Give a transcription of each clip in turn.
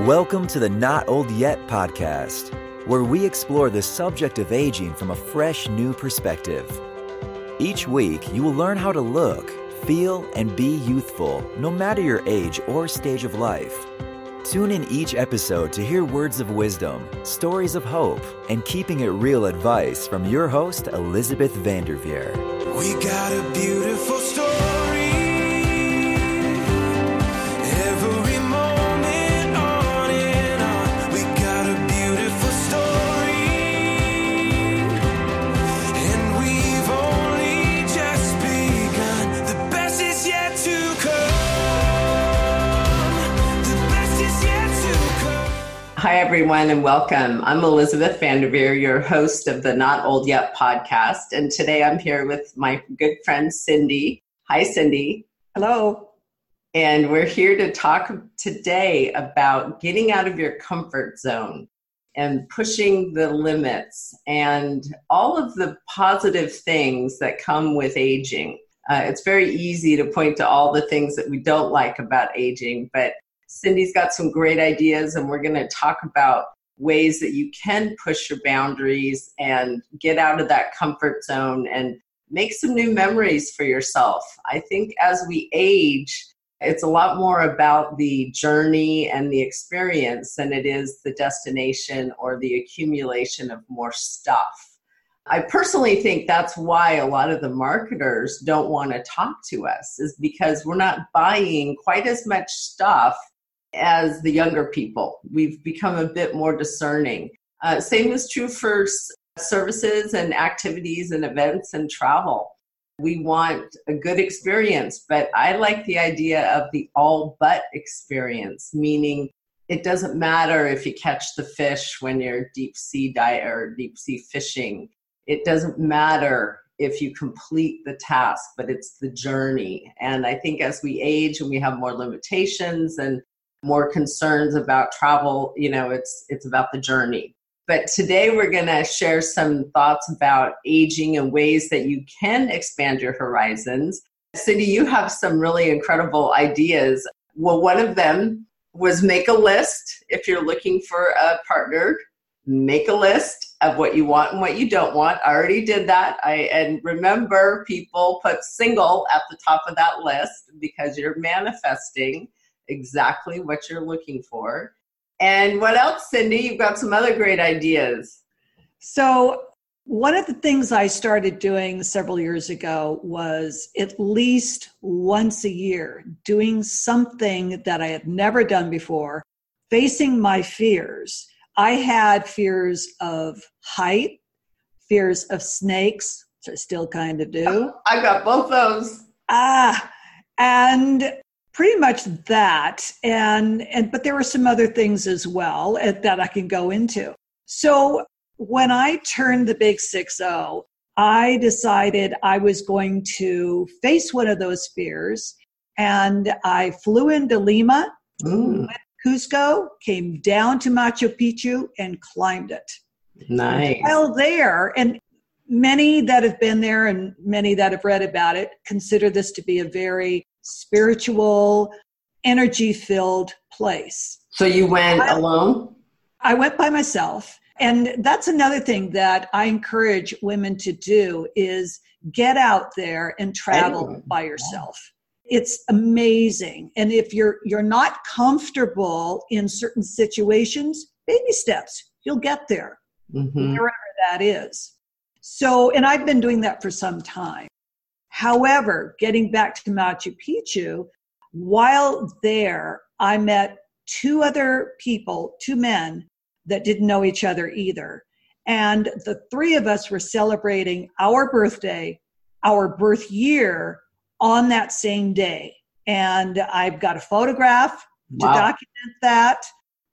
Welcome to the Not Old Yet podcast, where we explore the subject of aging from a fresh new perspective. Each week, you will learn how to look, feel, and be youthful, no matter your age or stage of life. Tune in each episode to hear words of wisdom, stories of hope, and keeping it real advice from your host, Elizabeth Vanderveer. We got a beautiful story. Hi, everyone, and welcome. I'm Elizabeth Vanderveer, your host of the Not Old Yet podcast. And today I'm here with my good friend Cindy. Hi, Cindy. Hello. And we're here to talk today about getting out of your comfort zone and pushing the limits and all of the positive things that come with aging. Uh, it's very easy to point to all the things that we don't like about aging, but Cindy's got some great ideas, and we're going to talk about ways that you can push your boundaries and get out of that comfort zone and make some new memories for yourself. I think as we age, it's a lot more about the journey and the experience than it is the destination or the accumulation of more stuff. I personally think that's why a lot of the marketers don't want to talk to us, is because we're not buying quite as much stuff as the younger people. We've become a bit more discerning. Uh, same is true for services and activities and events and travel. We want a good experience, but I like the idea of the all but experience, meaning it doesn't matter if you catch the fish when you're deep sea dive or deep sea fishing. It doesn't matter if you complete the task, but it's the journey. And I think as we age and we have more limitations and more concerns about travel, you know, it's it's about the journey. But today we're going to share some thoughts about aging and ways that you can expand your horizons. Cindy, you have some really incredible ideas. Well, one of them was make a list if you're looking for a partner. Make a list of what you want and what you don't want. I already did that. I and remember people put single at the top of that list because you're manifesting exactly what you're looking for. And what else, Cindy? You've got some other great ideas. So, one of the things I started doing several years ago was at least once a year doing something that I had never done before, facing my fears. I had fears of height, fears of snakes, which I still kind of do. I got both those. Ah, and pretty much that and and but there were some other things as well uh, that I can go into. So when I turned the big 60, I decided I was going to face one of those fears and I flew into Lima, Mm, Cusco, came down to Machu Picchu and climbed it. nice. While there, and many that have been there and many that have read about it consider this to be a very spiritual, energy filled place. So you went alone? I went by myself. And that's another thing that I encourage women to do is get out there and travel Anyone. by yourself. It's amazing. And if you're you're not comfortable in certain situations, baby steps, you'll get there hmm wherever that is. So, and I've been doing that for some time. However, getting back to Machu Picchu, while there, I met two other people, two men that didn't know each other either. And the three of us were celebrating our birthday, our birth year on that same day. And I've got a photograph to document that.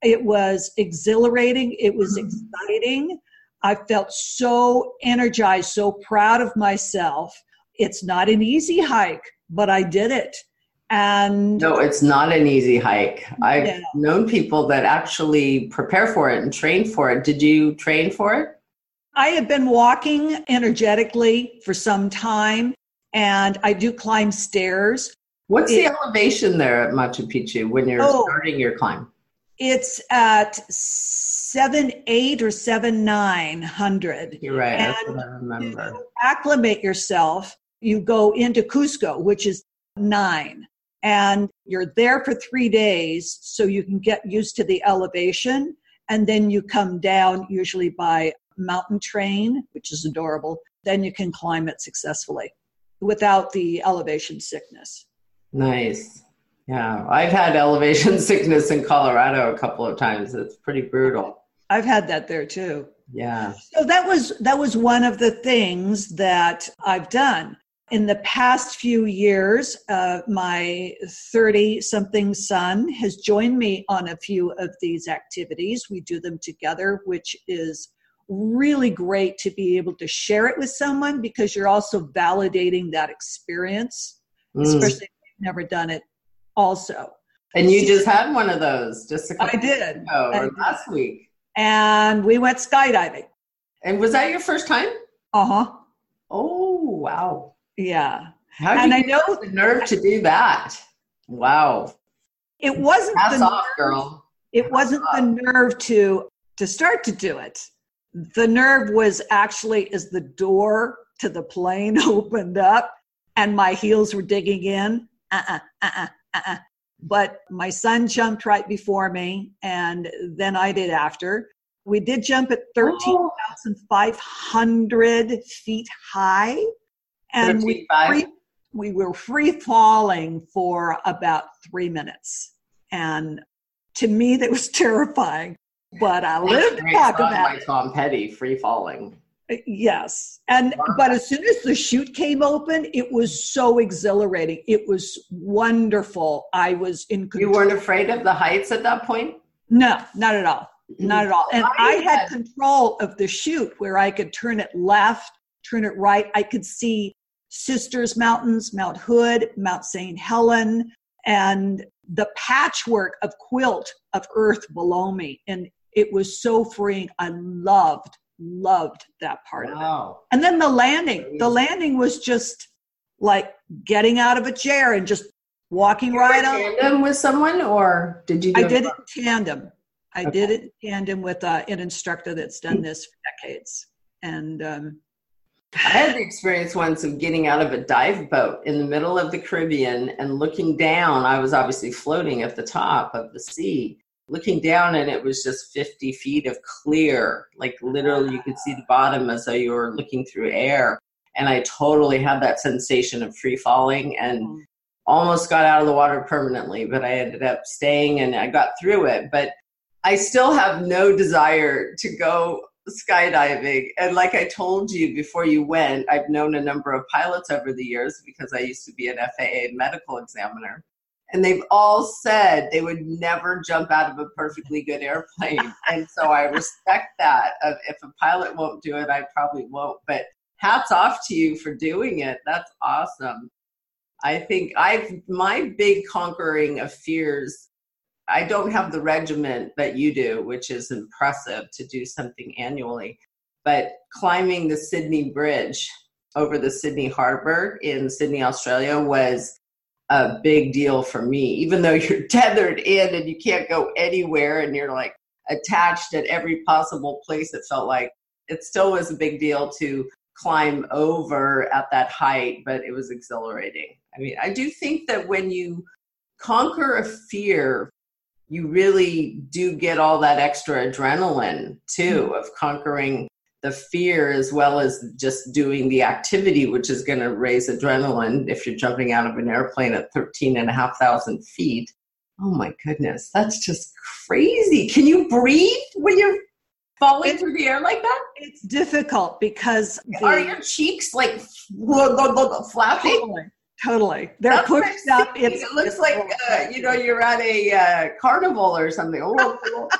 It was exhilarating, it was Mhm. exciting. I felt so energized, so proud of myself. It's not an easy hike, but I did it. And No, it's not an easy hike. I've Yeah. known people that actually prepare for it and train for it. Did you train for it? I have been walking energetically for some time, and I do climb stairs. What's It- the elevation there at Machu Picchu when you're Oh. starting your climb? It's at seven eight or seven nine hundred. You're right. That's what I remember. To acclimate yourself, you go into Cusco, which is nine, and you're there for three days so you can get used to the elevation. And then you come down, usually by mountain train, which is adorable. Then you can climb it successfully without the elevation sickness. Nice. Yeah, I've had elevation sickness in Colorado a couple of times. It's pretty brutal. I've had that there too. Yeah. So that was that was one of the things that I've done in the past few years. Uh, my thirty-something son has joined me on a few of these activities. We do them together, which is really great to be able to share it with someone because you're also validating that experience, Mm. especially if you've never done it. Also, And you just had one of those just a I couple did, ago I did. last week. and we went skydiving. And was that your first time? Uh huh. Oh, wow. Yeah. How did And you I know the nerve to do that? Wow. it wasn't Hats the off, nerve- girl. It wasn't the nerve to to start to do it. The nerve was actually as the door to the plane opened up and my heels were digging in. Uh-uh, uh-uh, uh-uh. But my son jumped right before me, and then I did after. We did jump at 13,500 feet high, and we free, we were free falling for about three minutes. And to me, that was terrifying. But I lived to talk about Tom Petty, Free Falling. Uh, yes. And but as soon as the chute came open, it was so exhilarating. It was wonderful. I was in You weren't afraid of the heights at that point? No, not at all. Not at all. And I had- control of the chute where I could turn it left, turn it right. I could see Sisters Mountains, Mount Hood, Mount St. Helen, and the patchwork of quilt of earth below me. And it was so freeing. I loved, loved that part of it. And then the landing. The landing was just like getting out of a chair and just walking right on. tandem with someone, or did you? I did it in tandem. I Okay. did it in tandem with uh, an instructor that's done this for decades. And um, I had the experience once of getting out of a dive boat in the middle of the Caribbean and looking down. I was obviously floating at the top of the sea, looking down, and it was just 50 feet of clear. Like literally, you could see the bottom as though you were looking through air. And I totally had that sensation of free falling and mm. almost got out of the water permanently, but I ended up staying and I got through it. But I still have no desire to go skydiving. And like I told you before you went, I've known a number of pilots over the years because I used to be an FAA medical examiner. And they've all said they would never jump out of a perfectly good airplane. And so I respect that. If a pilot won't do it, I probably won't. But hats off to you for doing it. That's awesome. I think I've my big conquering of fears. I don't have the regiment that you do, which is impressive to do something annually. But climbing the Sydney Bridge over the Sydney Harbor in Sydney, Australia was a big deal for me, even though you're tethered in and you can't go anywhere and you're like attached at every possible place, it felt like it still was a big deal to climb over at that height, but it was exhilarating. I mean, I do think that when you conquer a fear, you really do get all that extra adrenaline too mm-hmm. of conquering the fear as well as just doing the activity, which is going to raise adrenaline if you're jumping out of an airplane at 13 and a half thousand feet. Oh my goodness, that's just crazy. Can you breathe when you're falling through the air like that? it's difficult because the, Are your cheeks like flapping? Totally. They're That's pushed up. it looks like uh, you know you're at a uh, carnival or something. Oh.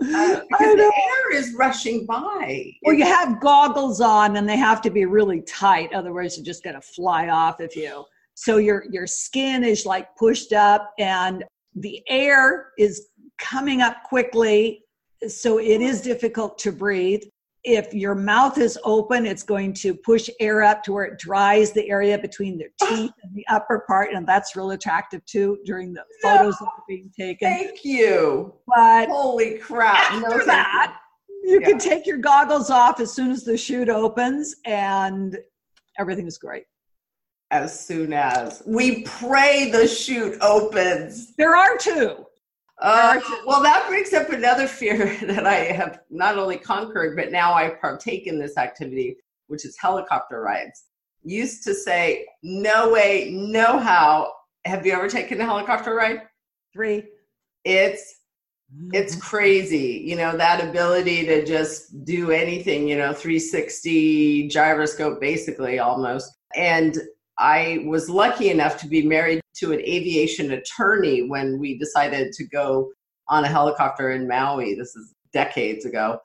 Uh, I because know. the air is rushing by. Well, you have goggles on, and they have to be really tight. Otherwise, you're just going to fly off of you. So your your skin is like pushed up, and the air is coming up quickly. So it is difficult to breathe. If your mouth is open, it's going to push air up to where it dries the area between the ah. teeth and the upper part, and that's real attractive too during the photos that are being taken. Thank you. But Holy crap. after No, that, you Yeah. can take your goggles off as soon as the chute opens, and everything is great. as soon as we pray the chute opens. There are two. Uh, well, that brings up another fear that I have not only conquered, but now I partake in this activity, which is helicopter rides. Used to say, no way, no how. Have you ever taken a helicopter ride? Three. It's it's crazy you know that ability to just do anything you know 360 gyroscope basically almost and i was lucky enough to be married to an aviation attorney when we decided to go on a helicopter in maui this is decades ago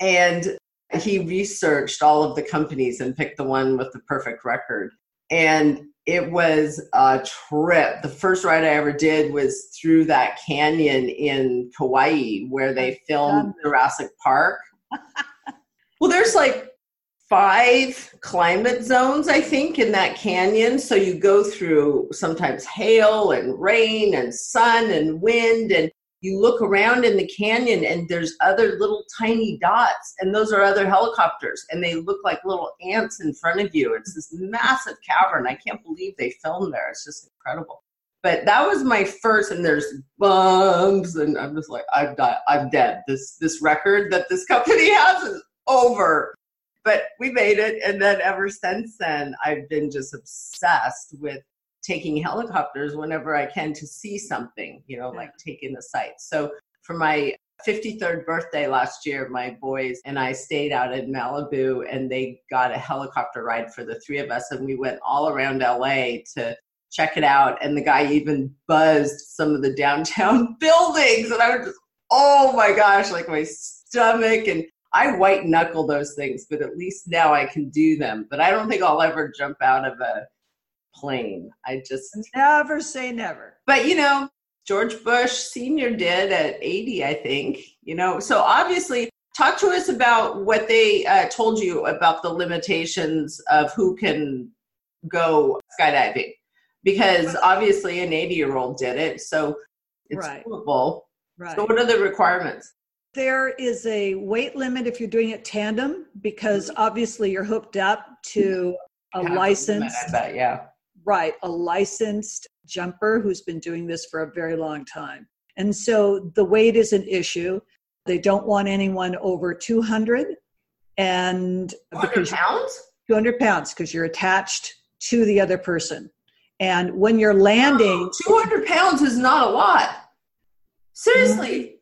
and he researched all of the companies and picked the one with the perfect record and it was a trip. The first ride I ever did was through that canyon in Kauai where they oh filmed Jurassic Park. well, there's like five climate zones, I think, in that canyon. So you go through sometimes hail and rain and sun and wind and you look around in the canyon and there's other little tiny dots and those are other helicopters and they look like little ants in front of you. It's this massive cavern. I can't believe they filmed there. It's just incredible. But that was my first and there's bumps and i'm just like i'm di- i'm dead. This this record that this company has is over but we made it and then ever since then i've been just obsessed with taking helicopters whenever I can to see something, you know, like taking the sights. So for my 53rd birthday last year, my boys and I stayed out in Malibu and they got a helicopter ride for the three of us and we went all around LA to check it out. And the guy even buzzed some of the downtown buildings and I was just, oh my gosh, like my stomach and I white knuckle those things, but at least now I can do them. But I don't think I'll ever jump out of a plane. I just Never say never. but you know, George Bush Senior did at 80, I think. You know, so obviously, talk to us about what they uh, told you about the limitations of who can go skydiving, because obviously an 80 year old did it, so it's Right. doable. Right. So, what are the requirements? There is a weight limit if you're doing it tandem because mm-hmm. obviously you're hooked up to a Half licensed, yeah. right, a licensed jumper who's been doing this for a very long time. And so the weight is an issue. They don't want anyone over 200 and 100 because pounds? 200 pounds because you're attached to the other person. And when you're landing, 200 pounds is not a lot. Seriously, mm-hmm.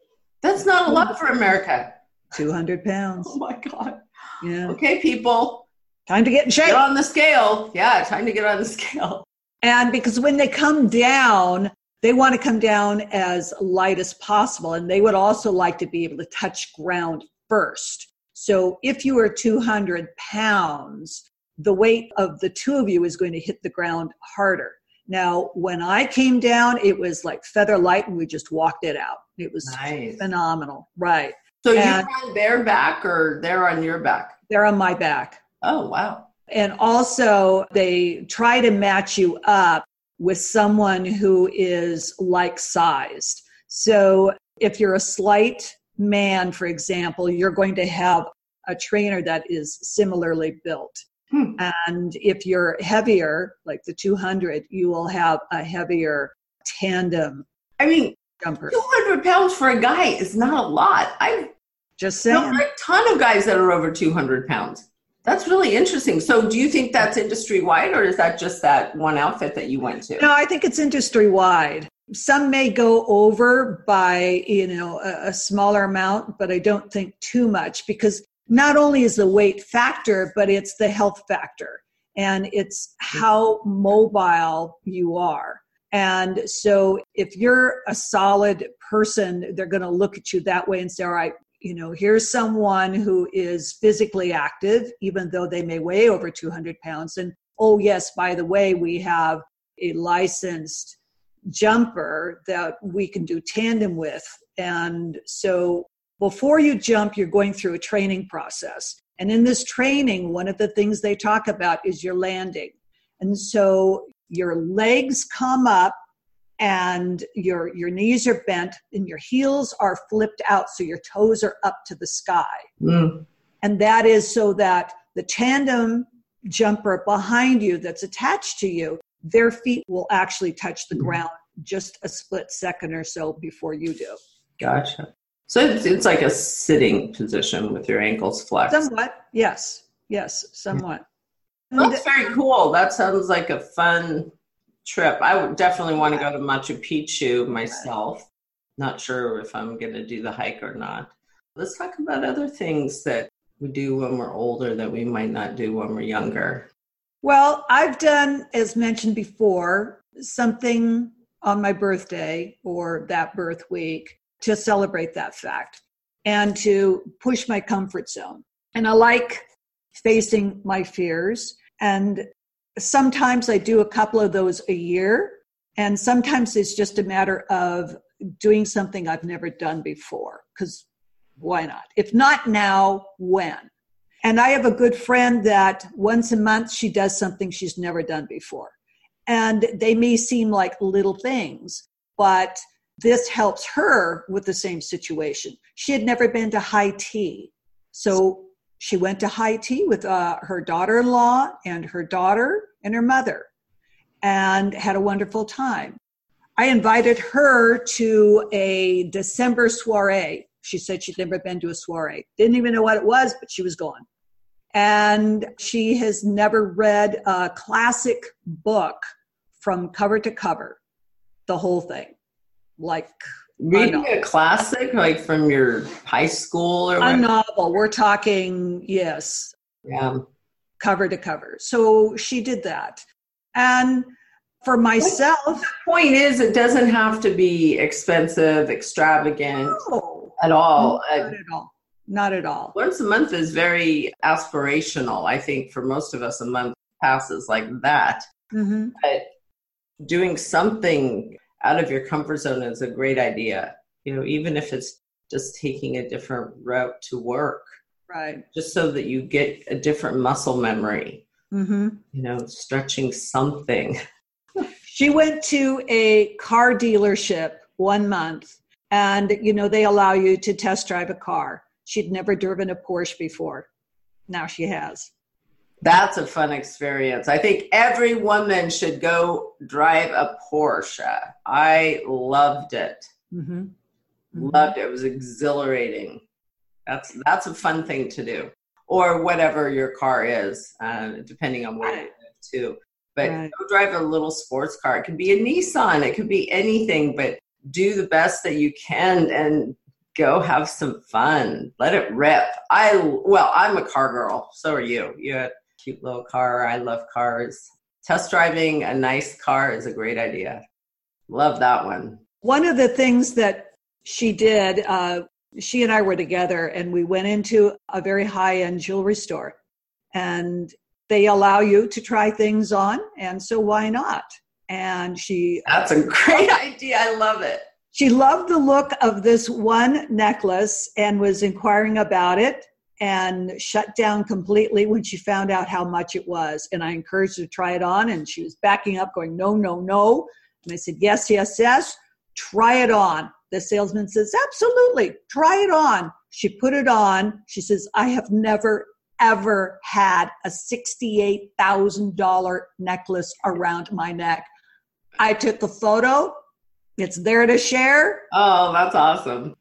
That's not a lot for America. 200 pounds. Oh my God. Yeah. Okay, people, Time to get in shape. get on the scale. Yeah, time to get on the scale. And because when they come down, they want to come down as light as possible. And they would also like to be able to touch ground first. So if you are 200 pounds, the weight of the two of you is going to hit the ground harder. Now, when I came down, it was like feather light and we just walked it out. It was Nice. phenomenal. Right. So you And- on their back or they're on your back? They're on my back. Oh, wow. And also, they try to match you up with someone who is like sized. So, if you're a slight man, for example, you're going to have a trainer that is similarly built. Hmm. And if you're heavier, like the 200, you will have a heavier tandem I mean, jumper. 200 pounds for a guy is not a lot. I Just saying. a ton of guys that are over 200 pounds. That's really interesting. So, do you think that's industry wide or is that just that one outfit that you went to? No, I think it's industry wide. Some may go over by, you know, a, a smaller amount, but I don't think too much because not only is the weight factor, but it's the health factor and it's mm-hmm. how mobile you are. And so if you're a solid person, they're going to look at you that way and say, all right, you know, here's someone who is physically active, even though they may weigh over 200 pounds. And oh, yes, by the way, we have a licensed jumper that we can do tandem with. And so before you jump, you're going through a training process. And in this training, one of the things they talk about is your landing. And so your legs come up and your your knees are bent and your heels are flipped out so your toes are up to the sky. Mm. And that is so that the tandem jumper behind you that's attached to you, their feet will actually touch the ground just a split second or so before you do. Gotcha. So it's, it's like a sitting position with your ankles flexed. Somewhat, yes, yes, somewhat. That's very cool. That sounds like a fun trip. I would definitely want to go to Machu Picchu myself. Not sure if I'm going to do the hike or not. Let's talk about other things that we do when we're older that we might not do when we're younger. Well, I've done, as mentioned before, something on my birthday or that birth week to celebrate that fact and to push my comfort zone. And I like facing my fears. And sometimes I do a couple of those a year. And sometimes it's just a matter of doing something I've never done before. Because why not? If not now, when? And I have a good friend that once a month she does something she's never done before. And they may seem like little things, but this helps her with the same situation. She had never been to high tea. So she went to high tea with uh, her daughter in law and her daughter and her mother and had a wonderful time. I invited her to a December soiree. She said she'd never been to a soiree. Didn't even know what it was, but she was going. And she has never read a classic book from cover to cover, the whole thing. Like Reading a classic, like from your high school or a what? novel. We're talking, yes, Yeah. cover to cover. So she did that. And for myself, the Point is, it doesn't have to be expensive, extravagant no, at all. not Uh, at all. Not at all. once a month is very aspirational. I think for most of us, a month passes like that. hmm But doing something out of your comfort zone is a great idea. You know, even if it's just taking a different route to work, Right. just so that you get a different muscle memory. hmm You know, stretching something. She went to a car dealership one month, and you know they allow you to test drive a car. She'd never driven a Porsche before. Now she has. That's a fun experience. I think every woman should go drive a Porsche. I loved it. hmm Loved it. It was exhilarating. That's that's a fun thing to do, or whatever your car is, uh, depending on where you live too. But Right. go drive a little sports car. It could be a Nissan. It could be anything. But do the best that you can and go have some fun. Let it rip. I well, I'm a car girl. So are you. You a cute little car. I love cars. Test driving a nice car is a great idea. Love that one. One of the things that she did, uh, she and I were together, and we went into a very high end jewelry store, and they allow you to try things on, and so why not? And she That's a great idea. I love it. She loved the look of this one necklace and was inquiring about it and shut down completely when she found out how much it was. And I encouraged her to try it on, and she was backing up, going, No, no, no. And I said, Yes, yes, yes, try it on. The salesman says, Absolutely, try it on. She put it on. She says, I have never, ever had a $68,000 necklace around my neck. I took a photo. It's there to share. Oh, that's awesome.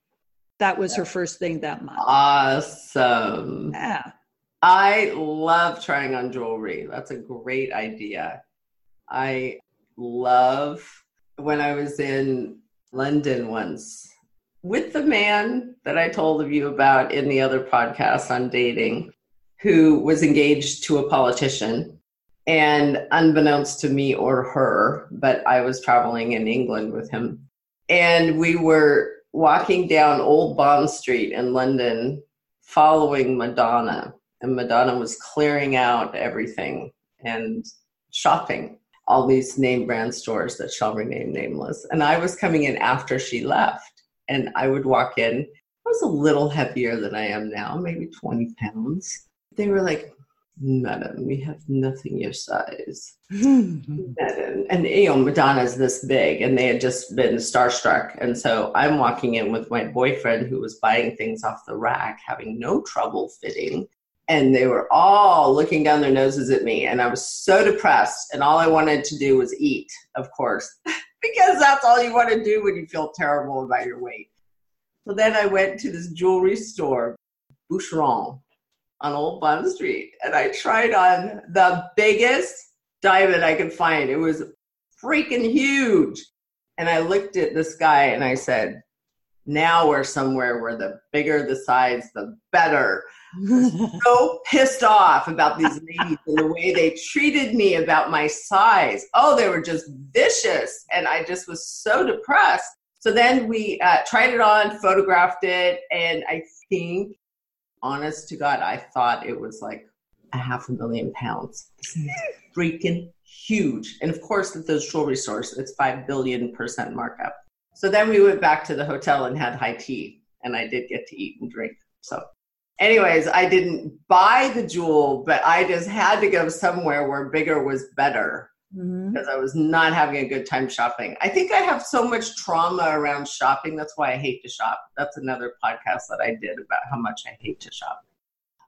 That was her first thing that month. Awesome. Yeah. I love trying on jewelry. That's a great idea. I love when I was in London once with the man that I told of you about in the other podcast on dating, who was engaged to a politician. And unbeknownst to me or her, but I was traveling in England with him. And we were walking down Old Bond Street in London following Madonna. And Madonna was clearing out everything and shopping all these name brand stores that shall remain nameless. And I was coming in after she left. And I would walk in, I was a little heavier than I am now, maybe 20 pounds. They were like, Madam, we have nothing your size. Madam. And, you know, Madonna's this big, and they had just been starstruck. And so I'm walking in with my boyfriend who was buying things off the rack, having no trouble fitting. And they were all looking down their noses at me. And I was so depressed. And all I wanted to do was eat, of course, because that's all you want to do when you feel terrible about your weight. So then I went to this jewelry store, Boucheron, on Old Bond Street, and I tried on the biggest diamond I could find. It was freaking huge. And I looked at this guy and I said, now we're somewhere where the bigger the size, the better. so pissed off about these ladies and the way they treated me about my size. Oh, they were just vicious. And I just was so depressed. So then we uh, tried it on, photographed it, and I think honest to God, I thought it was like a half a million pounds. freaking huge. And of course, at those jewelry stores, it's 5 billion percent markup. So then we went back to the hotel and had high tea, and I did get to eat and drink. So, anyways, I didn't buy the jewel, but I just had to go somewhere where bigger was better mm-hmm. because I was not having a good time shopping. I think I have so much trauma around shopping. That's why I hate to shop. That's another podcast that I did about how much I hate to shop.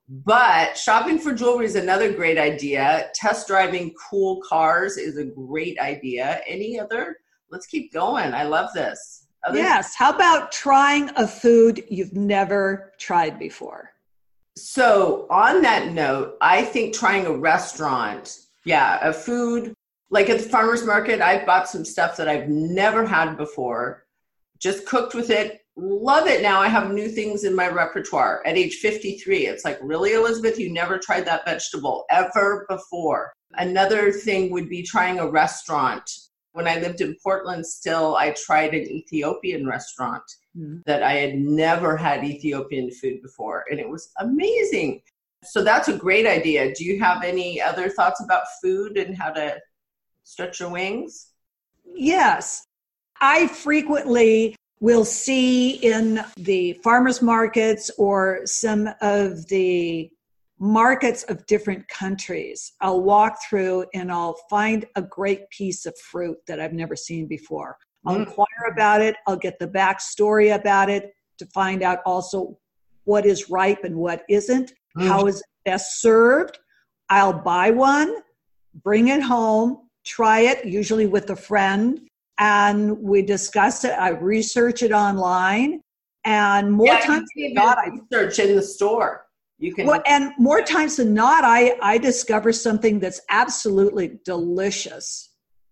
But shopping for jewelry is another great idea. Test driving cool cars is a great idea. Any other? Let's keep going. I love this. Other yes. How about trying a food you've never tried before? So, on that note, I think trying a restaurant, yeah, a food like at the farmer's market, I've bought some stuff that I've never had before, just cooked with it. Love it now. I have new things in my repertoire at age 53. It's like, really, Elizabeth, you never tried that vegetable ever before. Another thing would be trying a restaurant. When I lived in Portland, still, I tried an Ethiopian restaurant mm-hmm. that I had never had Ethiopian food before, and it was amazing. So that's a great idea. Do you have any other thoughts about food and how to stretch your wings? Yes. I frequently will see in the farmers markets or some of the markets of different countries. I'll walk through and I'll find a great piece of fruit that I've never seen before. I'll mm. inquire about it, I'll get the backstory about it to find out also what is ripe and what isn't, mm. how is it best served. I'll buy one, bring it home, try it, usually with a friend, and we discuss it. I research it online, and more yeah, times than not, I search in the store. You can, well, and more times than not, I I discover something that's absolutely delicious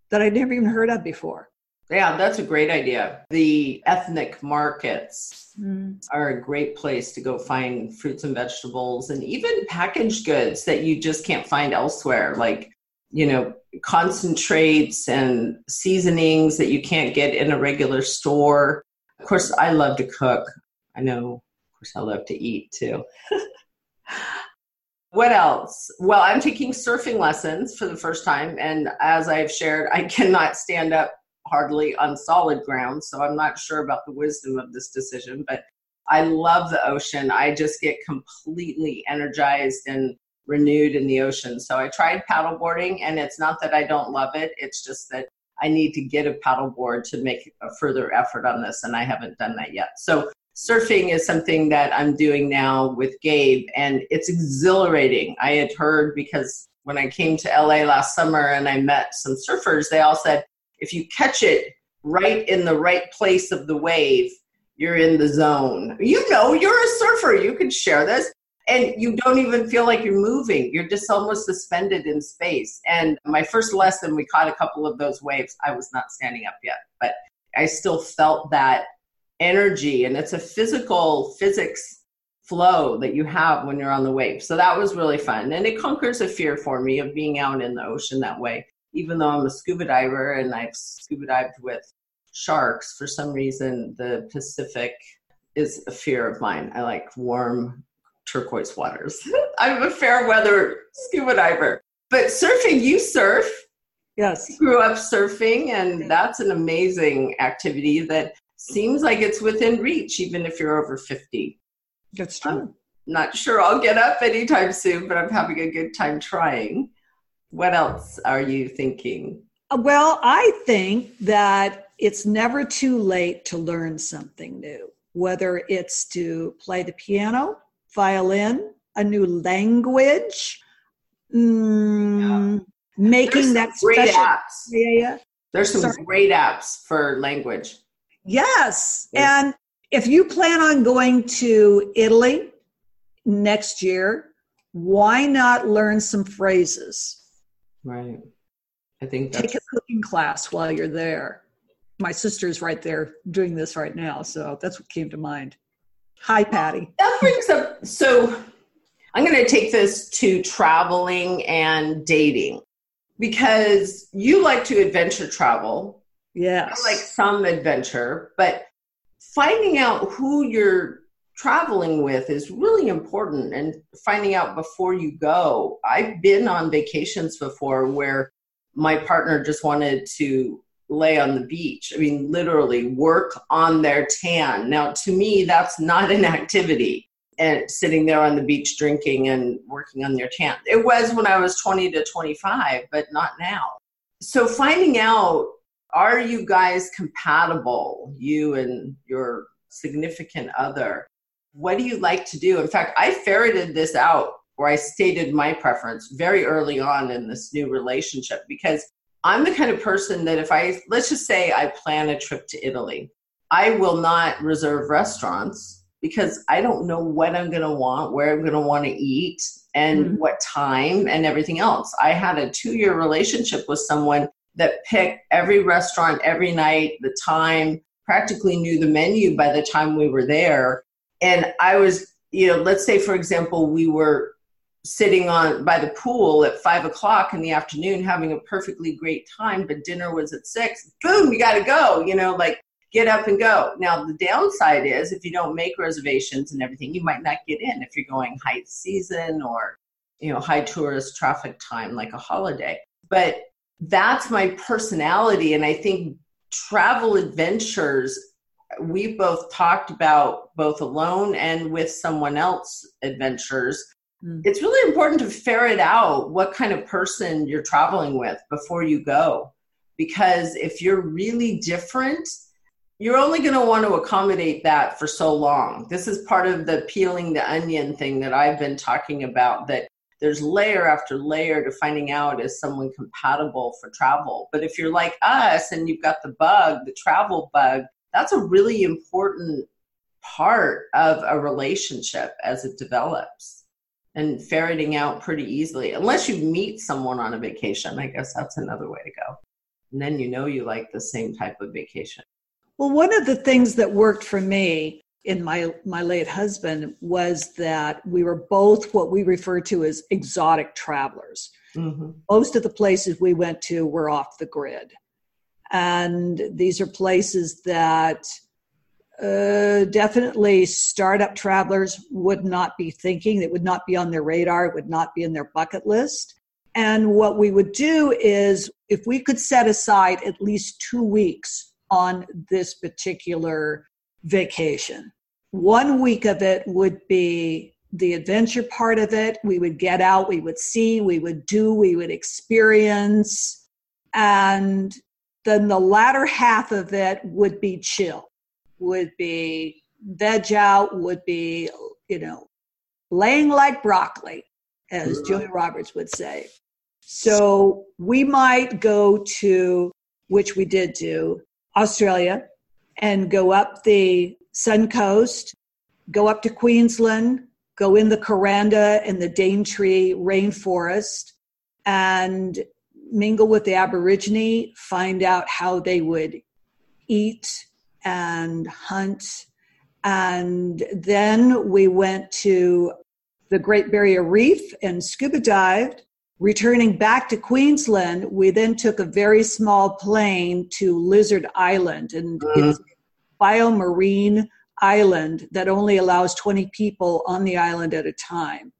that I never even heard of before. Yeah, that's a great idea. The ethnic markets mm. are a great place to go find fruits and vegetables and even packaged goods that you just can't find elsewhere. Like you know concentrates and seasonings that you can't get in a regular store. Of course i love to cook. I know of course i love to eat too. What else? Well i'm taking surfing lessons for the first time and as i've shared i cannot stand up hardly on solid ground so i'm not sure about the wisdom of this decision but i love the ocean. I just get completely energized and renewed in the ocean. So I tried paddleboarding, and it's not that I don't love it, it's just that I need to get a paddleboard to make a further effort on this, and I haven't done that yet. So surfing is something that I'm doing now with Gabe, and it's exhilarating. I had heard because when I came to LA last summer and I met some surfers, they all said if you catch it right in the right place of the wave, you're in the zone. You know, you're a surfer. You can share this and you don't even feel like you're moving. You're just almost suspended in space. And my first lesson, we caught a couple of those waves. I was not standing up yet, but I still felt that energy. And it's a physical physics flow that you have when you're on the wave. So that was really fun. And it conquers a fear for me of being out in the ocean that way. Even though I'm a scuba diver and I've scuba dived with sharks, for some reason, the Pacific is a fear of mine. I like warm turquoise waters. I'm a fair weather scuba diver. But surfing, you surf. Yes. You grew up surfing, and that's an amazing activity that seems like it's within reach, even if you're over 50. That's true. Not sure I'll get up anytime soon, but I'm having a good time trying. What else are you thinking? Uh, Well, I think that it's never too late to learn something new, whether it's to play the piano, violin, a new language, mm, making There's that great special. apps. Yeah, yeah. There's some Sorry. great apps for language. Yes. Yes. And if you plan on going to Italy next year, why not learn some phrases? Right. I think that's Take a cooking class while you're there. My sister's right there doing this right now, so that's what came to mind. Hi, Patty. that brings up so i'm going to take this to traveling and dating because you like to adventure travel Yes. I like some adventure but finding out who you're traveling with is really important and finding out before you go i've been on vacations before where my partner just wanted to lay on the beach. I mean literally work on their tan. Now to me that's not an activity. And sitting there on the beach drinking and working on their tan. It was when i was 20 to 25 but not now. So finding out are you guys compatible you and your significant other? What do you like to do? In fact i ferreted this out where i stated my preference very early on in this new relationship because i'm the kind of person that if i let's just say i plan a trip to italy i will not reserve restaurants because i don't know what i'm going to want where i'm going to want to eat and Mhm. what time and everything else i had a two year relationship with someone that picked every restaurant every night, the time, practically knew the menu by the time we were there. And I was, you know, let's say, for example, we were sitting on by the pool at five o'clock in the afternoon having a perfectly great time, but dinner was at six. Boom, you got to go, you know, like get up and go. Now, the downside is if you don't make reservations and everything, you might not get in if you're going high season or, you know, high tourist traffic time like a holiday. But that's my personality and i think travel adventures We've both talked about both alone and with someone else adventures Mm. it's really important to ferret out what kind of person you're traveling with before you go because if you're really different you're only going to want to accommodate that for so long this is part of the peeling the onion thing that i've been talking about that there's layer after layer to finding out is someone compatible for travel. But if you're like us and you've got the bug, the travel bug, that's a really important part of a relationship as it develops and ferreting out pretty easily. Unless you meet someone on a vacation, I guess that's another way to go. And then you know you like the same type of vacation. Well, one of the things that worked for me in my my late husband was that we were both what we refer to as exotic travelers. Mm-hmm. Most of the places we went to were off the grid, and these are places that uh, definitely startup travelers would not be thinking. It would not be on their radar. It would not be in their bucket list. And what we would do is, if we could set aside at least two weeks on this particular vacation, one week of it would be the adventure part of it. We would get out, we would see, we would do, we would experience. And then the latter half of it would be chill, would be veg out, would be, you know, laying like broccoli, as Julia Roberts would say. So we might go to, which we did do, Australia and go up the Sun Coast, go up to Queensland, go in the Kuranda and the Daintree rainforest, and mingle with the Aborigine, find out how they would eat and hunt. And then we went to the Great Barrier Reef and scuba dived. Returning back to Queensland, we then took a very small plane to Lizard Island, and mm. it's a biomarine island that only allows 20 people on the island at a time.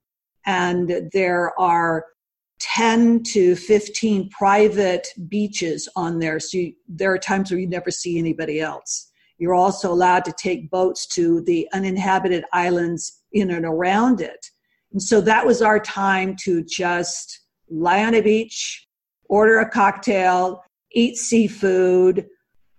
And there are 10 to 15 private beaches on there. So you, there are times where you never see anybody else. You're also allowed to take boats to the uninhabited islands in and around it. And so that was our time to just lie on a beach, order a cocktail, eat seafood,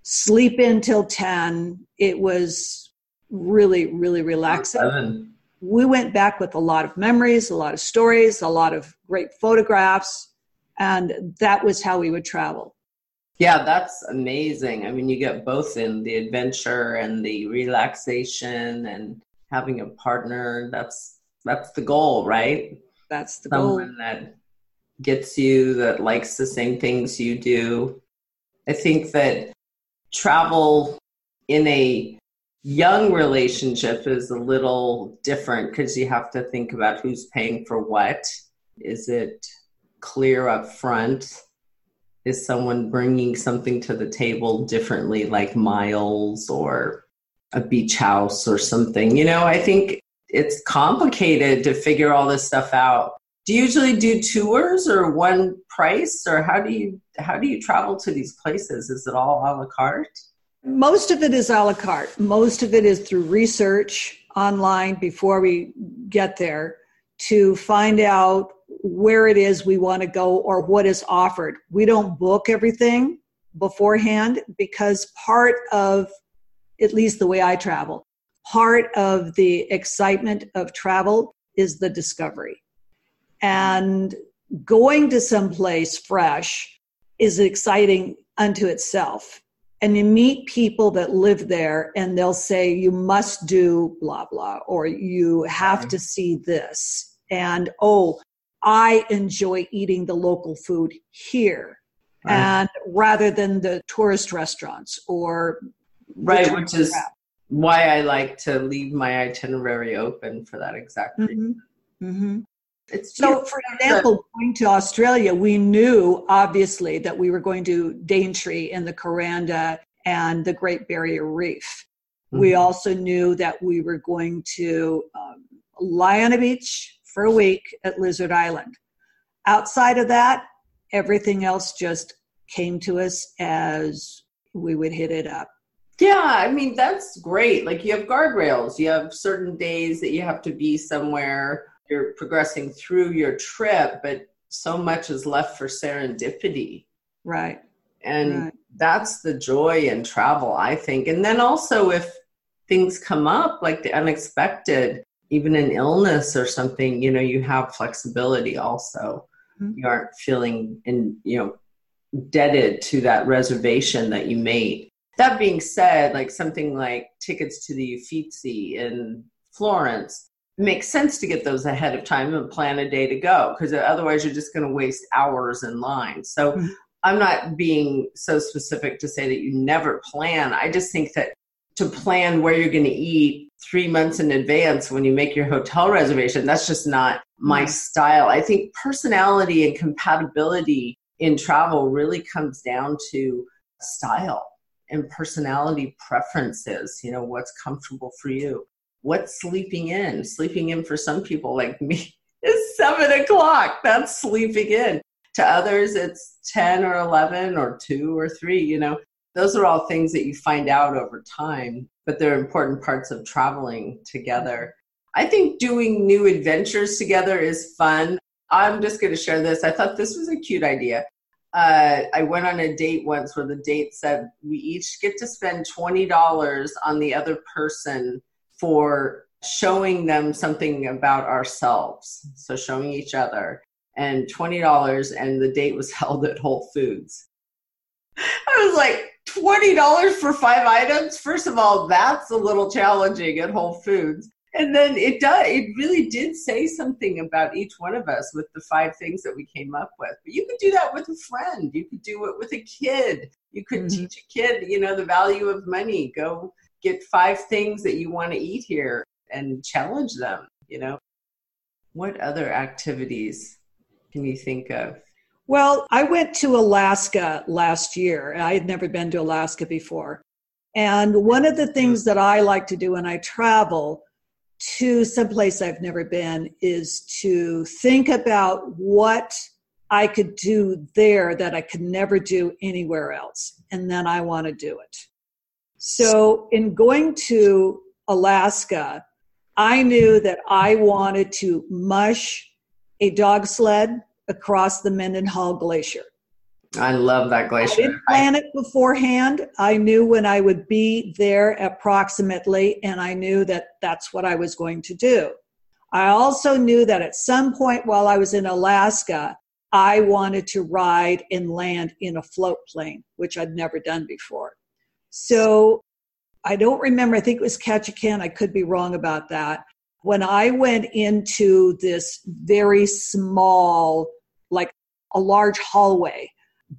sleep until 10. It was really, really relaxing. Seven. We went back with a lot of memories, a lot of stories, a lot of great photographs, and that was how we would travel. Yeah, that's amazing. I mean, you get both in the adventure and the relaxation and having a partner. That's that's the goal, right? That's the goal. Someone that gets you, that likes the same things you do. I think that travel in a young relationship is a little different because you have to think about who's paying for what. Is it clear up front? Is someone bringing something to the table differently, like miles or a beach house or something? You know, I think it's complicated to figure all this stuff out. Do you usually do tours or one price, or how do you how do you travel to these places? Is it all a la carte? Most of it is a la carte. Most of it is through research online before we get there to find out where it is we want to go or what is offered. We don't book everything beforehand because part of, at least the way I travel, part of the excitement of travel is the discovery. And going to someplace fresh is exciting unto itself. And you meet people that live there and they'll say, you must do blah, blah, or you have mm-hmm. to see this. And oh, I enjoy eating the local food here. Right. And rather than the tourist restaurants or Right, which is crap. why I like to leave my itinerary open for that exact reason. Mhm. Mhm. It's So, for example, going to Australia, we knew obviously that we were going to Daintree and the Kuranda and the Great Barrier Reef. We Mhm. also knew that we were going to um, lie on a beach for a week at Lizard Island. Outside of that, everything else just came to us as we would hit it up. Yeah, I mean, that's great. Like you have guardrails, you have certain days that you have to be somewhere, you're progressing through your trip, but so much is left for serendipity. Right. And Right. that's the joy in travel, I think. And then also, if things come up like the unexpected, even an illness or something, you know, you have flexibility also. Mhm. You aren't feeling in, you know, indebted to that reservation that you made. That being said, like something like tickets to the Uffizi in Florence it makes sense to get those ahead of time and plan a day to go because otherwise you're just going to waste hours in line. So Mhm. I'm not being so specific to say that you never plan. I just think that to plan where you're going to eat three months in advance when you make your hotel reservation, that's just not my Mhm. style. I think personality and compatibility in travel really comes down to style and personality preferences. You know, what's comfortable for you. What's sleeping in? Sleeping in for some people like me is seven o'clock. That's sleeping in. To others, it's 10 or 11 or 2 or 3. You know, those are all things that you find out over time, but they're important parts of traveling together. I think doing new adventures together is fun. I'm just going to share this. I thought this was a cute idea. Uh, I went on a date once where the date said we each get to spend $20 on the other person for showing them something about ourselves. So showing each other and $20 and the date was held at Whole Foods. I was like, $20 for five items? First of all, that's a little challenging at Whole Foods. And then it does it really did say something about each one of us with the five things that we came up with. But you could do that with a friend. You could do it with a kid. You could Mhm. teach a kid, you know, the value of money. Go get five things that you want to eat here and challenge them, you know. What other activities can you think of? Well, I went to Alaska last year. I had never been to Alaska before. And one of the hmm. things that I like to do when I travel to someplace I've never been is to think about what I could do there that I could never do anywhere else. And then I want to do it. So, in going to Alaska, I knew that I wanted to mush a dog sled across the Mendenhall Glacier. I love that I glacier. didn't plan it beforehand. I knew when I would be there approximately, and I knew that that's what I was going to do. I also knew that at some point while I was in Alaska, I wanted to ride and land in a float plane, which I'd never done before. So I don't remember, I think it was Ketchikan, I could be wrong about that. When I went into this very small, like a large hallway,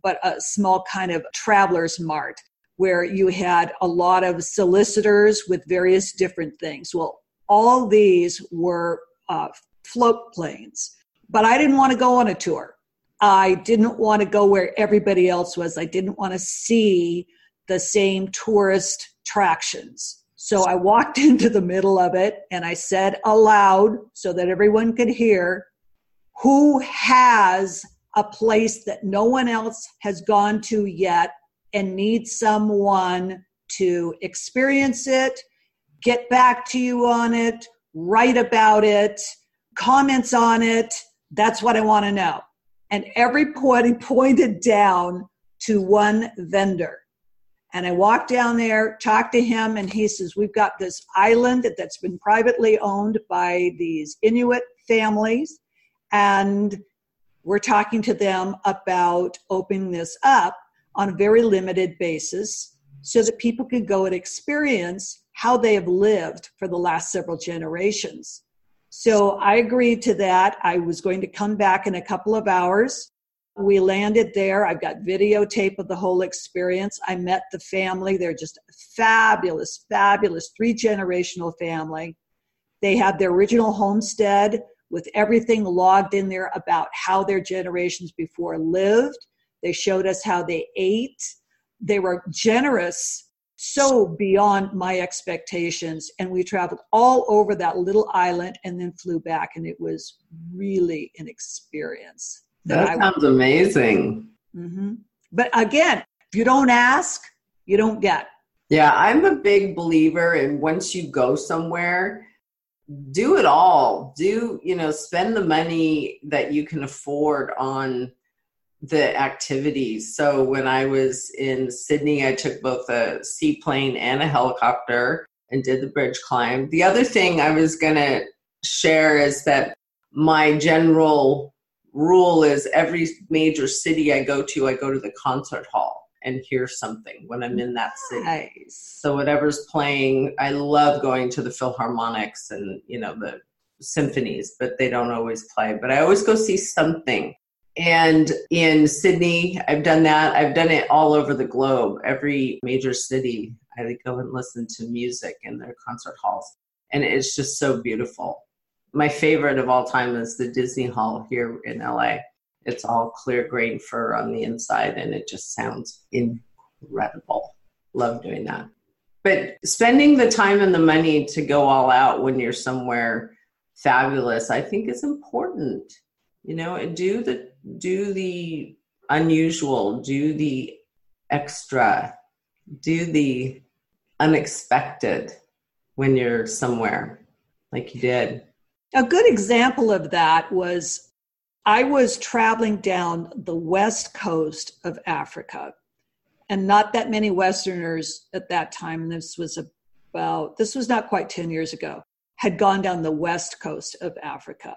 but a small kind of traveler's mart where you had a lot of solicitors with various different things. Well, all these were uh, float planes, but I didn't want to go on a tour. I didn't want to go where everybody else was. I didn't want to see the same tourist attractions. So I walked into the middle of it and I said aloud so that everyone could hear who has a place that no one else has gone to yet and needs someone to experience it, get back to you on it, write about it, comments on it. That's what I want to know. And every everybody pointed down to one vendor. And I walked down there, talked to him, and he says, We've got this island that's been privately owned by these Inuit families. And we're talking to them about opening this up on a very limited basis so that people can go and experience how they have lived for the last several generations. So I agreed to that. I was going to come back in a couple of hours. We landed there. I've got videotape of the whole experience. I met the family. They're just fabulous, fabulous three generational family. They have their original homestead with everything logged in there about how their generations before lived. They showed us how they ate. They were generous, so beyond my expectations. And we traveled all over that little island and then flew back, and it was really an experience. That I- sounds amazing. Mhm. But again, if you don't ask, you don't get. Yeah, I'm a big believer in once you go somewhere, do it all. Do, you know, spend the money that you can afford on the activities. So when I was in Sydney, I took both a seaplane and a helicopter and did the bridge climb. The other thing I was going to share is that my general rule is every major city I go to, I go to the concert hall and hear something when I'm in that city. Nice. So whatever's playing, I love going to the Philharmonics and you know the symphonies, but they don't always play. But I always go see something. And in Sydney, I've done that. I've done it all over the globe. Every major city, I go and listen to music in their concert halls, and it's just so beautiful. My favorite of all time is the Disney Hall here in LA. It's all clear grain fir on the inside, and it just sounds incredible. Love doing that. But spending the time and the money to go all out when you're somewhere fabulous, I think is important. You know, and do the do the unusual, do the extra, do the unexpected when you're somewhere like you did. A good example of that was I was traveling down the west coast of Africa, and not that many Westerners at that time, this was about, this was not quite 10 years ago, had gone down the west coast of Africa.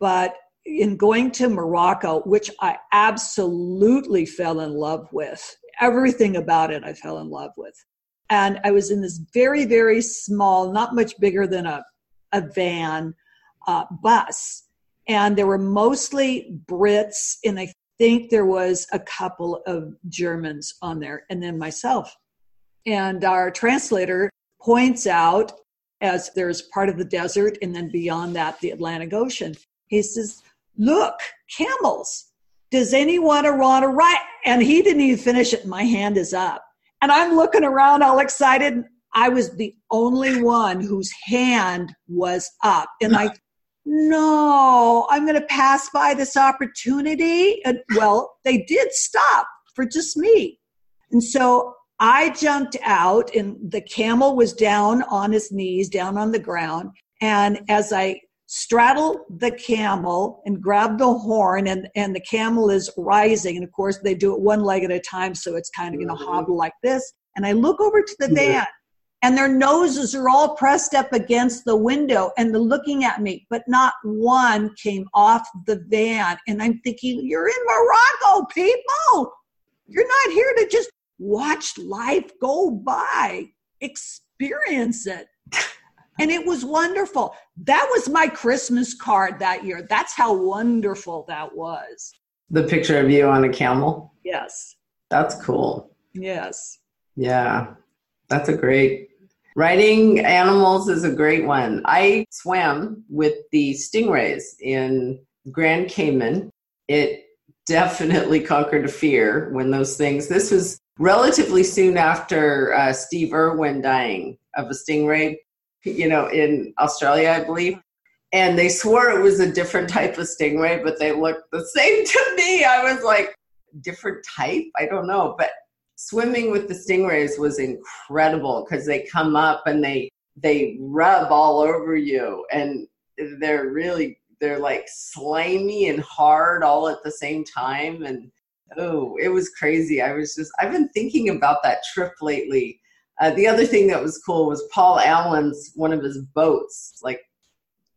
But in going to Morocco, which I absolutely fell in love with, everything about it I fell in love with. And I was in this very, very small, not much bigger than a, a van uh, bus. And there were mostly Brits, and I think there was a couple of Germans on there, and then myself. And our translator points out, as there's part of the desert, and then beyond that, the Atlantic Ocean, he says, Look, camels. Does anyone want to ride? And he didn't even finish it. My hand is up. And I'm looking around all excited. I was the only one whose hand was up. And I, no, I'm going to pass by this opportunity. And well, they did stop for just me. And so I jumped out, and the camel was down on his knees, down on the ground. And as I straddled the camel and grabbed the horn, and, and the camel is rising, and of course, they do it one leg at a time, so it's kind of going to mm-hmm. hobble like this. And I look over to the van, and their noses are all pressed up against the window and they're looking at me, but not one came off the van. And I'm thinking, you're in Morocco, people. You're not here to just watch life go by, experience it. And it was wonderful. That was my Christmas card that year. That's how wonderful that was. The picture of you on a camel. Yes. That's cool. Yes. Yeah. That's a great Riding animals is a great one. I swam with the stingrays in Grand Cayman. It definitely conquered a fear when those things. This was relatively soon after uh, Steve Irwin dying of a stingray, you know, in Australia, I believe. And they swore it was a different type of stingray, but they looked the same to me. I was like, different type? I don't know. But swimming with the stingrays was incredible because they come up and they they rub all over you and they're really they're like slimy and hard all at the same time and oh it was crazy. I was just i've been thinking about that trip lately. Uh, the other thing that was cool was paul allen's one of his boats like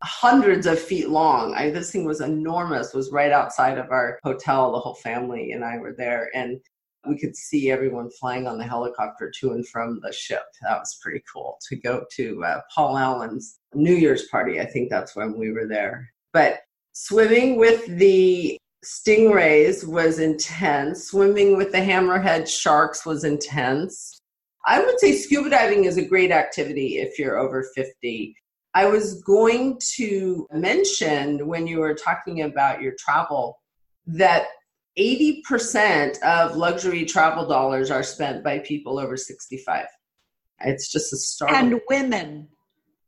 hundreds of feet long. I, this thing was enormous was right outside of our hotel. The whole family and i were there and we could see everyone flying on the helicopter to and from the ship. That was pretty cool to go to uh, Paul Allen's New Year's party. I think that's when we were there. But swimming with the stingrays was intense. Swimming with the hammerhead sharks was intense. I would say scuba diving is a great activity if you're over 50. I was going to mention when you were talking about your travel that 80% of luxury travel dollars are spent by people over 65. It's just a startling, and women.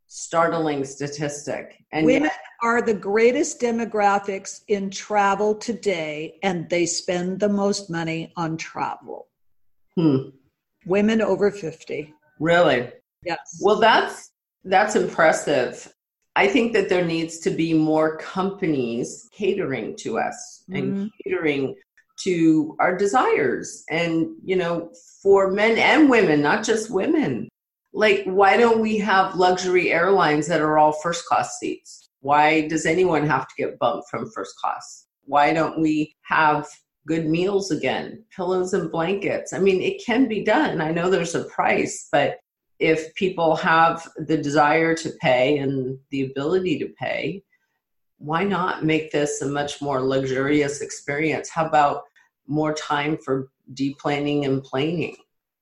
startling statistic. And women yet, are the greatest demographics in travel today, and they spend the most money on travel. hmm, Women over 50. really? Yes. Well, that's that's impressive. I think that there needs to be more companies catering to us and Mhm. catering to our desires and you know for men and women not just women. Like why don't we have luxury airlines that are all first class seats? Why does anyone have to get bumped from first class? Why don't we have good meals again pillows and blankets? I mean it can be done. I know there's a price but if people have the desire to pay and the ability to pay why not make this a much more luxurious experience? How about more time for deplaning and planing?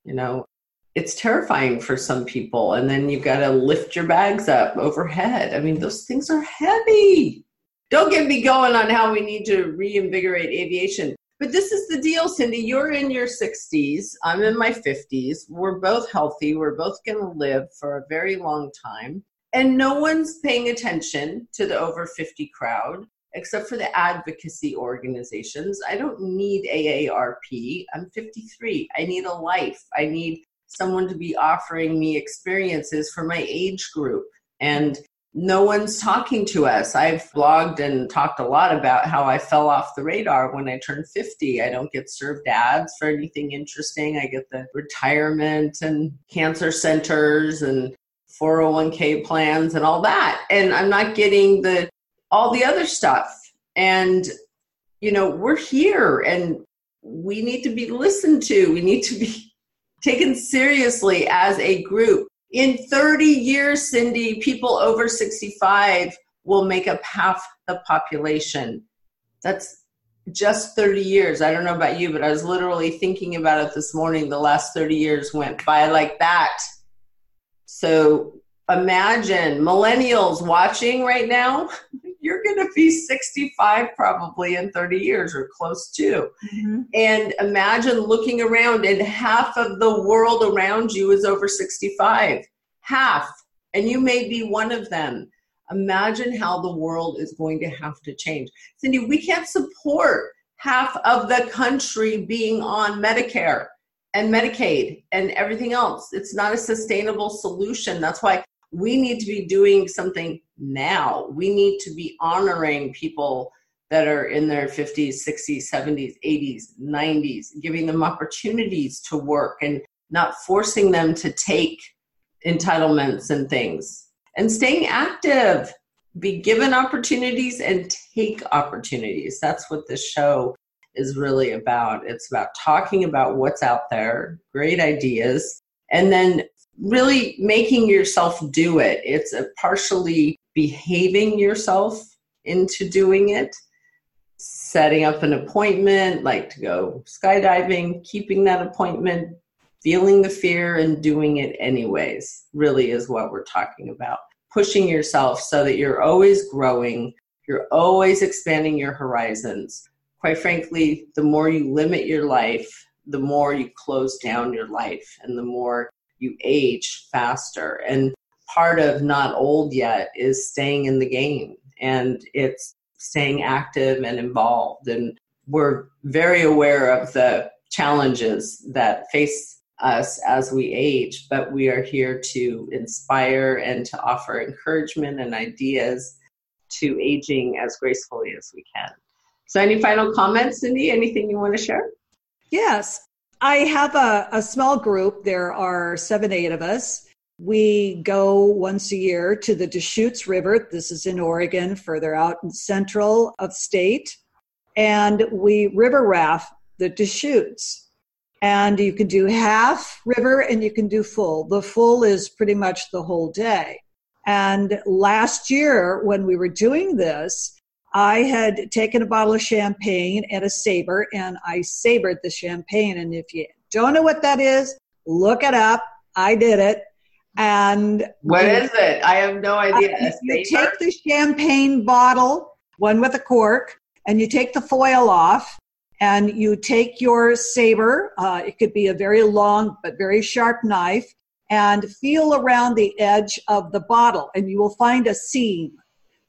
You know, it's terrifying for some people. And then you've got to lift your bags up overhead. I mean, those things are heavy. Don't get me going on how we need to reinvigorate aviation. But this is the deal, Cindy. You're in your 60s. I'm in my 50s. We're both healthy. We're both going to live for a very long time and no one's paying attention to the over 50 crowd except for the advocacy organizations. I don't need AARP. I'm 53. I need a life. I need someone to be offering me experiences for my age group. And no one's talking to us. I've blogged and talked a lot about how I fell off the radar when I turned 50. I don't get served ads for anything interesting. I get the retirement and cancer centers and 401k plans and all that and i'm not getting the all the other stuff and you know we're here and we need to be listened to we need to be taken seriously as a group in 30 years cindy people over 65 will make up half the population. That's just 30 years. I don't know about you but i was literally thinking about it this morning. The last 30 years went by like that. So imagine millennials watching right now, you're going to be 65 probably in 30 years or close to. Mm-hmm. And imagine looking around and half of the world around you is over 65. Half. And you may be one of them. Imagine how the world is going to have to change. Cindy, we can't support half of the country being on Medicare and Medicaid and everything else. It's not a sustainable solution. That's why we need to be doing something now. We need to be honoring people that are in their 50s, 60s, 70s, 80s, 90s, giving them opportunities to work and not forcing them to take entitlements and things. And staying active, be given opportunities and take opportunities. That's what this show is really about. It's about talking about what's out there, great ideas, and then really making yourself do it. It's a partially behaving yourself into doing it, setting up an appointment, like to go skydiving, keeping that appointment, feeling the fear and doing it anyways, really is what we're talking about. Pushing yourself so that you're always growing, you're always expanding your horizons quite frankly, the more you limit your life, the more you close down your life and the more you age faster. And part of not old yet is staying in the game and it's staying active and involved. And we're very aware of the challenges that face us as we age, but we are here to inspire and to offer encouragement and ideas to aging as gracefully as we can. So, any final comments, Cindy? Anything you want to share? Yes. I have a, a small group. There are seven, eight of us. We go once a year to the Deschutes River. This is in Oregon, further out in central of state. And we river raft the Deschutes. And you can do half river and you can do full. The full is pretty much the whole day. And last year, when we were doing this, I had taken a bottle of champagne and a saber, and I sabered the champagne. And if you don't know what that is, look it up. I did it. And what is it? I have no idea. Uh, you take the champagne bottle, one with a cork, and you take the foil off, and you take your saber. Uh, it could be a very long but very sharp knife, and feel around the edge of the bottle, and you will find a seam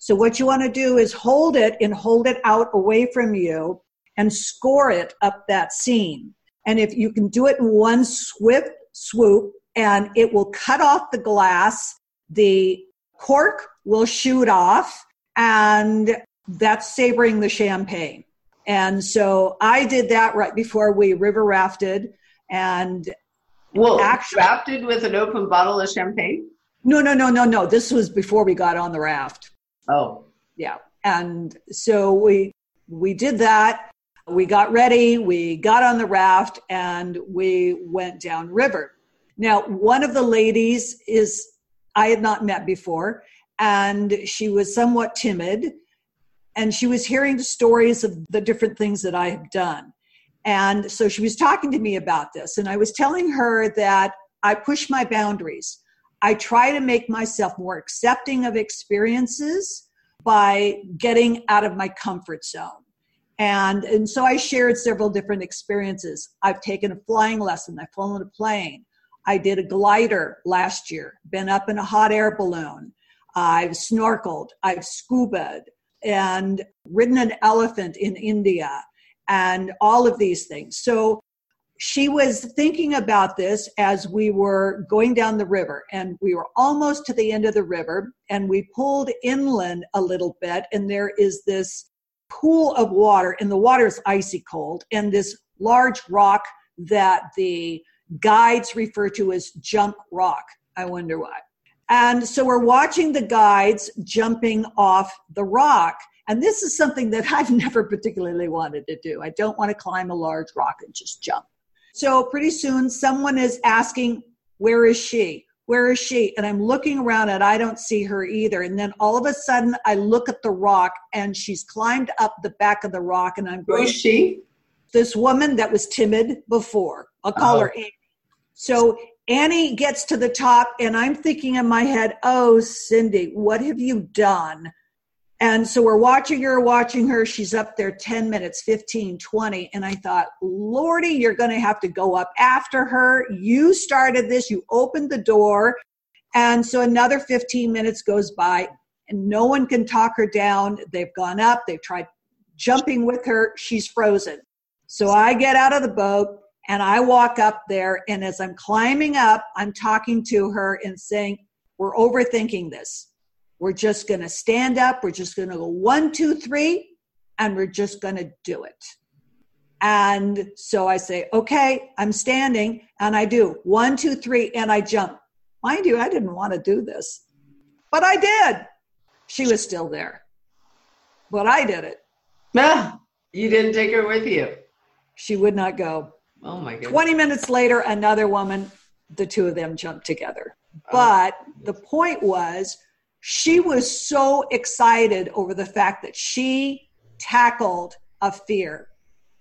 so what you want to do is hold it and hold it out away from you and score it up that seam. And if you can do it in one swift swoop and it will cut off the glass, the cork will shoot off and that's sabering the champagne. And so I did that right before we river rafted and well, actually rafted with an open bottle of champagne? No, no, no, no, no. This was before we got on the raft. Oh. Yeah. And so we we did that. We got ready, we got on the raft and we went down river. Now, one of the ladies is I had not met before and she was somewhat timid and she was hearing the stories of the different things that I have done. And so she was talking to me about this and I was telling her that I push my boundaries. I try to make myself more accepting of experiences by getting out of my comfort zone. And, and so I shared several different experiences. I've taken a flying lesson, I've flown a plane. I did a glider last year, been up in a hot air balloon. I've snorkeled, I've scubaed, and ridden an elephant in India, and all of these things. So she was thinking about this as we were going down the river and we were almost to the end of the river and we pulled inland a little bit and there is this pool of water and the water is icy cold and this large rock that the guides refer to as jump rock i wonder why and so we're watching the guides jumping off the rock and this is something that I've never particularly wanted to do. I don't want to climb a large rock and just jump. So pretty soon someone is asking, Where is she? Where is she? And I'm looking around and I don't see her either. And then all of a sudden I look at the rock and she's climbed up the back of the rock and I'm going, Who is she? This woman that was timid before. I'll call uh-huh. her Annie. So Annie gets to the top and I'm thinking in my head, Oh, Cindy, what have you done? And so we're watching her, watching her. She's up there 10 minutes, 15, 20. And I thought, Lordy, you're going to have to go up after her. You started this, you opened the door. And so another 15 minutes goes by, and no one can talk her down. They've gone up, they've tried jumping with her. She's frozen. So I get out of the boat And I walk up there, and as I'm climbing up, I'm talking to her and saying, We're overthinking this. We're just going to stand up. We're just going to go one, two, three, and we're just going to do it. And so I say, Okay, I'm standing. And I do one, two, three, and I jump. Mind you, I didn't want to do this, but I did. She was still there, but I did it. Ah, you didn't take her with you. She would not go. Oh my God. 20 minutes later, another woman, the two of them jumped together. But the point was, she was so excited over the fact that she tackled a fear.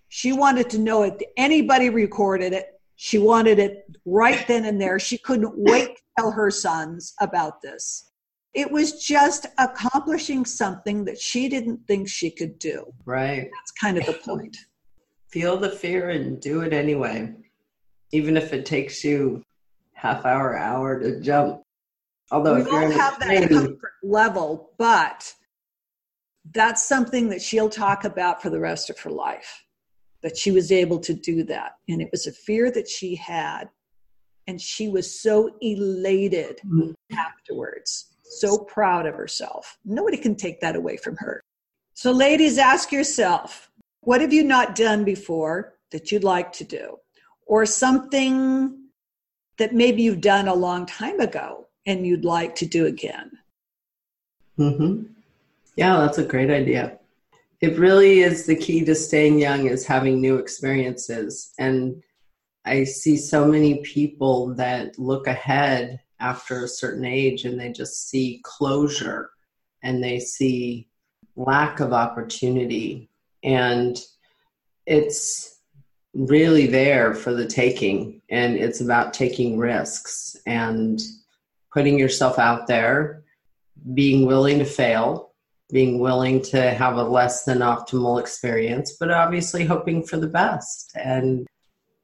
She wanted to know if anybody recorded it. She wanted it right then and there. She couldn't wait to tell her sons about this. It was just accomplishing something that she didn't think she could do. Right. That's kind of the point. Feel the fear and do it anyway. Even if it takes you half hour, hour to jump. Although we all in a have that comfort level, but that's something that she'll talk about for the rest of her life. That she was able to do that. And it was a fear that she had. And she was so elated Mhm. afterwards, so proud of herself. Nobody can take that away from her. So, ladies, ask yourself what have you not done before that you'd like to do? Or something that maybe you've done a long time ago and you'd like to do again. hmm Yeah, that's a great idea. It really is the key to staying young is having new experiences. And I see so many people that look ahead after a certain age and they just see closure and they see lack of opportunity. And it's really there for the taking. And it's about taking risks and putting yourself out there being willing to fail, being willing to have a less than optimal experience, but obviously hoping for the best. And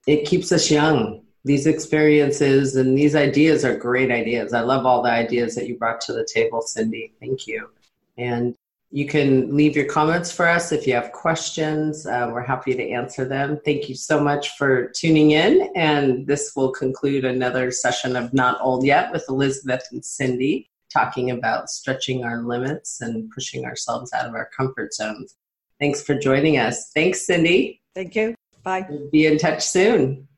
it keeps us young. These experiences and these ideas are great ideas. I love all the ideas that you brought to the table, Cindy. Thank you. And you can leave your comments for us if you have questions. Uh, we're happy to answer them. Thank you so much for tuning in. And this will conclude another session of Not Old Yet with Elizabeth and Cindy talking about stretching our limits and pushing ourselves out of our comfort zones. Thanks for joining us. Thanks, Cindy. Thank you. Bye. We'll be in touch soon.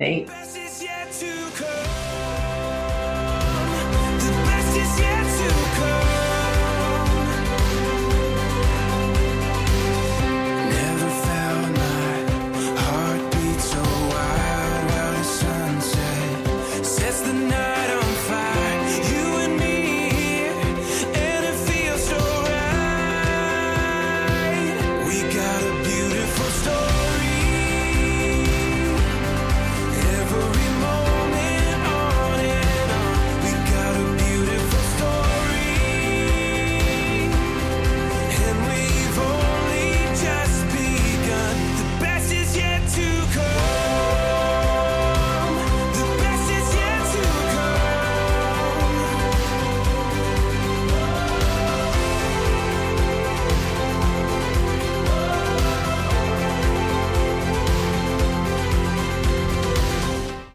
Thanks. Best is yet